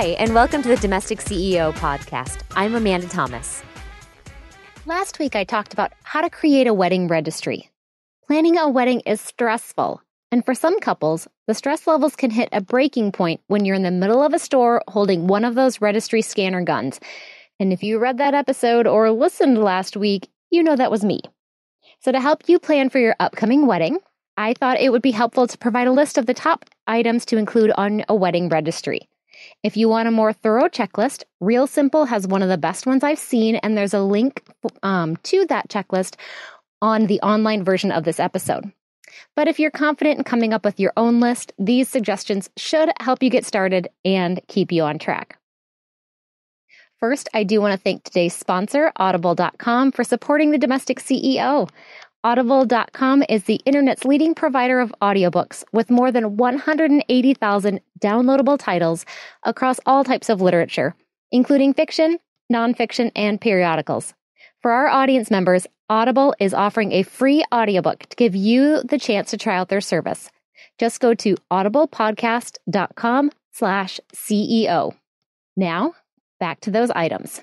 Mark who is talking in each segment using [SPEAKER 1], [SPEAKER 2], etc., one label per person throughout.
[SPEAKER 1] Hi, and welcome to the Domestic CEO podcast. I'm Amanda Thomas. Last week, I talked about how to create a wedding registry. Planning a wedding is stressful, and for some couples, the stress levels can hit a breaking point when you're in the middle of a store holding one of those registry scanner guns. And if you read that episode or listened last week, you know that was me. So, to help you plan for your upcoming wedding, I thought it would be helpful to provide a list of the top items to include on a wedding registry. If you want a more thorough checklist, Real Simple has one of the best ones I've seen, and there's a link um, to that checklist on the online version of this episode. But if you're confident in coming up with your own list, these suggestions should help you get started and keep you on track. First, I do want to thank today's sponsor, Audible.com, for supporting the domestic CEO. Audible.com is the internet's leading provider of audiobooks with more than 180,000 downloadable titles across all types of literature, including fiction, nonfiction, and periodicals. For our audience members, Audible is offering a free audiobook to give you the chance to try out their service. Just go to audiblepodcast.com slash CEO. Now, back to those items.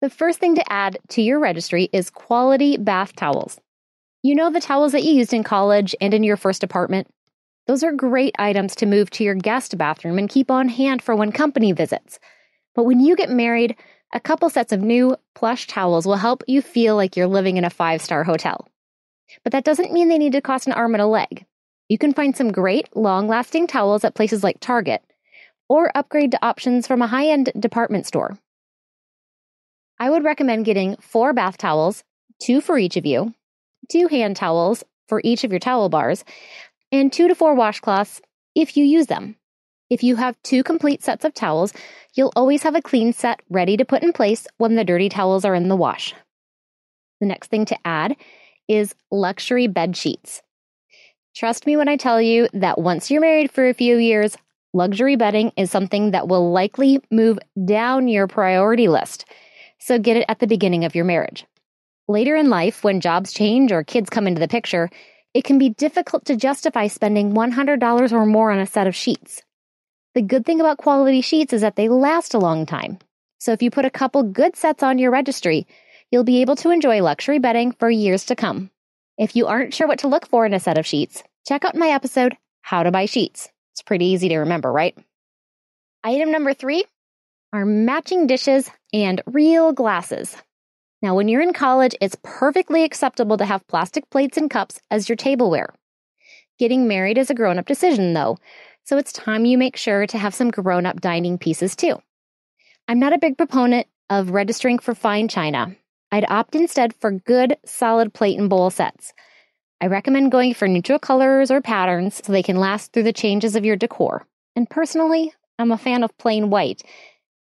[SPEAKER 1] The first thing to add to your registry is quality bath towels. You know the towels that you used in college and in your first apartment? Those are great items to move to your guest bathroom and keep on hand for when company visits. But when you get married, a couple sets of new plush towels will help you feel like you're living in a five star hotel. But that doesn't mean they need to cost an arm and a leg. You can find some great, long lasting towels at places like Target, or upgrade to options from a high end department store. I would recommend getting four bath towels, two for each of you, two hand towels for each of your towel bars, and two to four washcloths if you use them. If you have two complete sets of towels, you'll always have a clean set ready to put in place when the dirty towels are in the wash. The next thing to add is luxury bed sheets. Trust me when I tell you that once you're married for a few years, luxury bedding is something that will likely move down your priority list so get it at the beginning of your marriage. Later in life, when jobs change or kids come into the picture, it can be difficult to justify spending $100 or more on a set of sheets. The good thing about quality sheets is that they last a long time. So if you put a couple good sets on your registry, you'll be able to enjoy luxury bedding for years to come. If you aren't sure what to look for in a set of sheets, check out my episode, How to Buy Sheets. It's pretty easy to remember, right? Item number three are matching dishes and real glasses. Now, when you're in college, it's perfectly acceptable to have plastic plates and cups as your tableware. Getting married is a grown up decision, though, so it's time you make sure to have some grown up dining pieces too. I'm not a big proponent of registering for fine china. I'd opt instead for good, solid plate and bowl sets. I recommend going for neutral colors or patterns so they can last through the changes of your decor. And personally, I'm a fan of plain white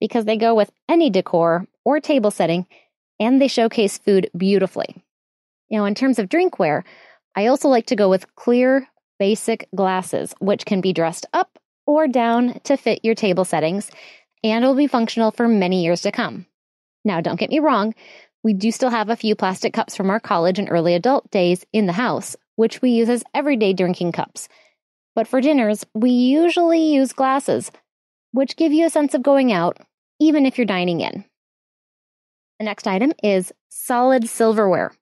[SPEAKER 1] because they go with any decor or table setting and they showcase food beautifully. Now, in terms of drinkware, I also like to go with clear, basic glasses, which can be dressed up or down to fit your table settings and will be functional for many years to come. Now, don't get me wrong, we do still have a few plastic cups from our college and early adult days in the house, which we use as everyday drinking cups. But for dinners, we usually use glasses, which give you a sense of going out even if you're dining in. The next item is solid silverware.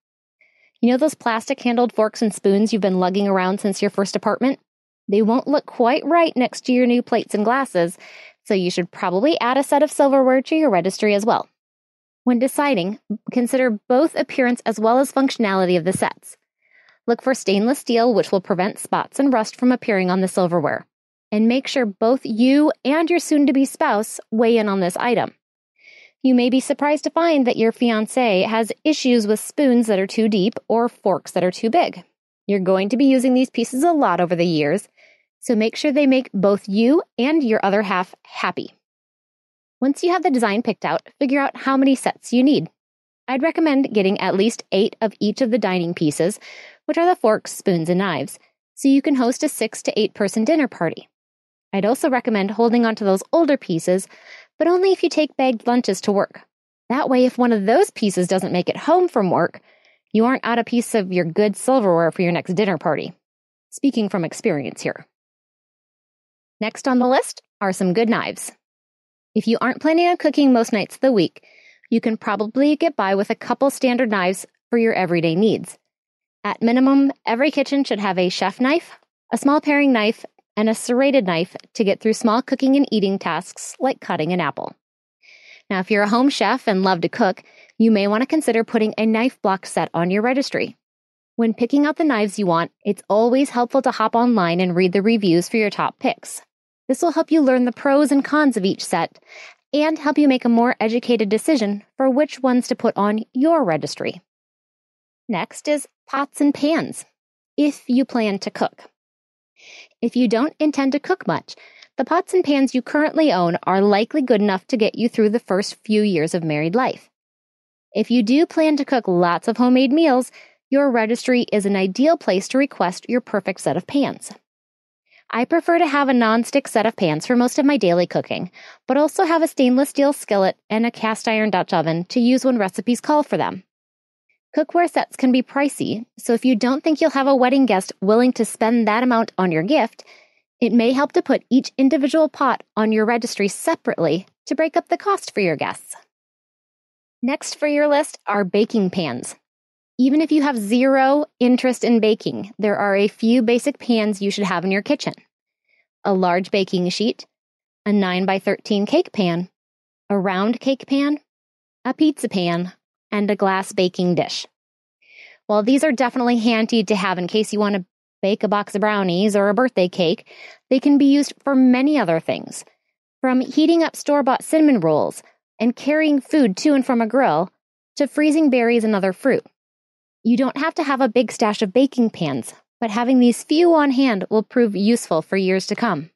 [SPEAKER 1] You know those plastic handled forks and spoons you've been lugging around since your first apartment? They won't look quite right next to your new plates and glasses, so you should probably add a set of silverware to your registry as well. When deciding, consider both appearance as well as functionality of the sets. Look for stainless steel, which will prevent spots and rust from appearing on the silverware and make sure both you and your soon to be spouse weigh in on this item. You may be surprised to find that your fiance has issues with spoons that are too deep or forks that are too big. You're going to be using these pieces a lot over the years, so make sure they make both you and your other half happy. Once you have the design picked out, figure out how many sets you need. I'd recommend getting at least eight of each of the dining pieces, which are the forks, spoons, and knives, so you can host a six to eight person dinner party. I'd also recommend holding onto those older pieces, but only if you take bagged lunches to work. That way, if one of those pieces doesn't make it home from work, you aren't out a piece of your good silverware for your next dinner party. Speaking from experience here. Next on the list are some good knives. If you aren't planning on cooking most nights of the week, you can probably get by with a couple standard knives for your everyday needs. At minimum, every kitchen should have a chef knife, a small paring knife, and a serrated knife to get through small cooking and eating tasks like cutting an apple. Now, if you're a home chef and love to cook, you may want to consider putting a knife block set on your registry. When picking out the knives you want, it's always helpful to hop online and read the reviews for your top picks. This will help you learn the pros and cons of each set and help you make a more educated decision for which ones to put on your registry. Next is pots and pans, if you plan to cook. If you don't intend to cook much, the pots and pans you currently own are likely good enough to get you through the first few years of married life. If you do plan to cook lots of homemade meals, your registry is an ideal place to request your perfect set of pans. I prefer to have a non-stick set of pans for most of my daily cooking, but also have a stainless steel skillet and a cast iron Dutch oven to use when recipes call for them. Cookware sets can be pricey, so if you don't think you'll have a wedding guest willing to spend that amount on your gift, it may help to put each individual pot on your registry separately to break up the cost for your guests. Next for your list are baking pans. Even if you have zero interest in baking, there are a few basic pans you should have in your kitchen a large baking sheet, a 9 by 13 cake pan, a round cake pan, a pizza pan, and a glass baking dish. While these are definitely handy to have in case you want to bake a box of brownies or a birthday cake, they can be used for many other things. From heating up store bought cinnamon rolls and carrying food to and from a grill to freezing berries and other fruit. You don't have to have a big stash of baking pans, but having these few on hand will prove useful for years to come.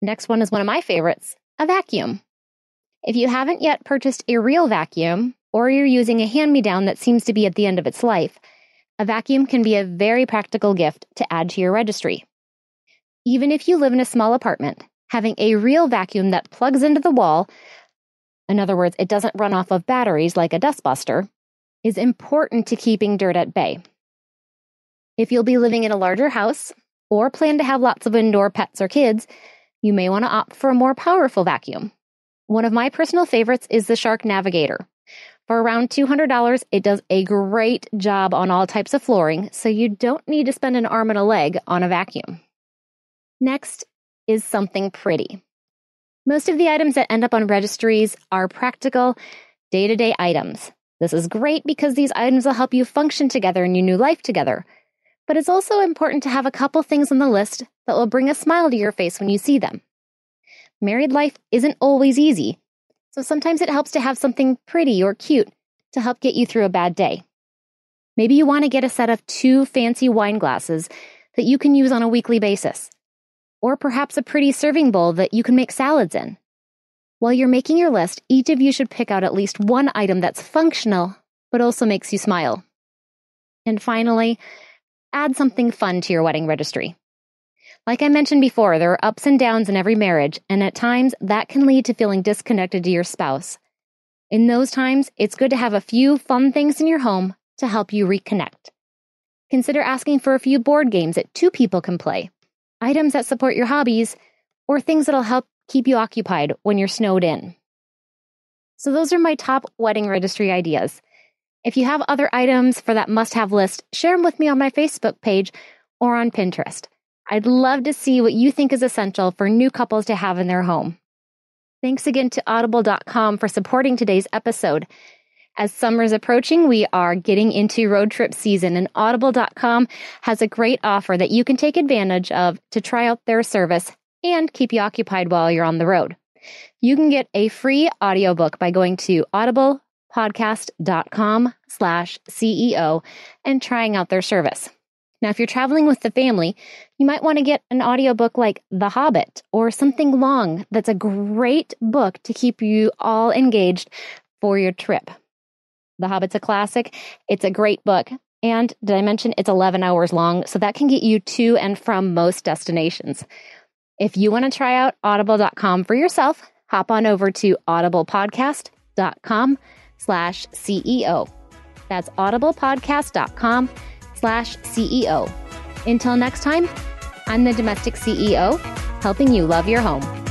[SPEAKER 1] Next one is one of my favorites a vacuum. If you haven't yet purchased a real vacuum, or you're using a hand me down that seems to be at the end of its life, a vacuum can be a very practical gift to add to your registry. Even if you live in a small apartment, having a real vacuum that plugs into the wall, in other words, it doesn't run off of batteries like a dustbuster, is important to keeping dirt at bay. If you'll be living in a larger house or plan to have lots of indoor pets or kids, you may want to opt for a more powerful vacuum. One of my personal favorites is the Shark Navigator. For around $200, it does a great job on all types of flooring, so you don't need to spend an arm and a leg on a vacuum. Next is something pretty. Most of the items that end up on registries are practical, day to day items this is great because these items will help you function together in your new life together. But it's also important to have a couple things on the list that will bring a smile to your face when you see them. Married life isn't always easy, so sometimes it helps to have something pretty or cute to help get you through a bad day. Maybe you want to get a set of two fancy wine glasses that you can use on a weekly basis, or perhaps a pretty serving bowl that you can make salads in. While you're making your list, each of you should pick out at least one item that's functional, but also makes you smile. And finally, add something fun to your wedding registry. Like I mentioned before, there are ups and downs in every marriage, and at times that can lead to feeling disconnected to your spouse. In those times, it's good to have a few fun things in your home to help you reconnect. Consider asking for a few board games that two people can play, items that support your hobbies, or things that'll help keep you occupied when you're snowed in. So, those are my top wedding registry ideas. If you have other items for that must have list, share them with me on my Facebook page or on Pinterest. I'd love to see what you think is essential for new couples to have in their home. Thanks again to audible.com for supporting today's episode. As summer's approaching, we are getting into road trip season, and audible.com has a great offer that you can take advantage of to try out their service and keep you occupied while you're on the road. You can get a free audiobook by going to audiblepodcast.com slash CEO and trying out their service. Now, if you're traveling with the family, you might want to get an audiobook like The Hobbit or something long that's a great book to keep you all engaged for your trip. The Hobbit's a classic. It's a great book. And did I mention it's 11 hours long? So that can get you to and from most destinations. If you want to try out audible.com for yourself, hop on over to audiblepodcast.com slash CEO. That's audiblepodcast.com slash CEO. Until next time, I'm the domestic CEO helping you love your home.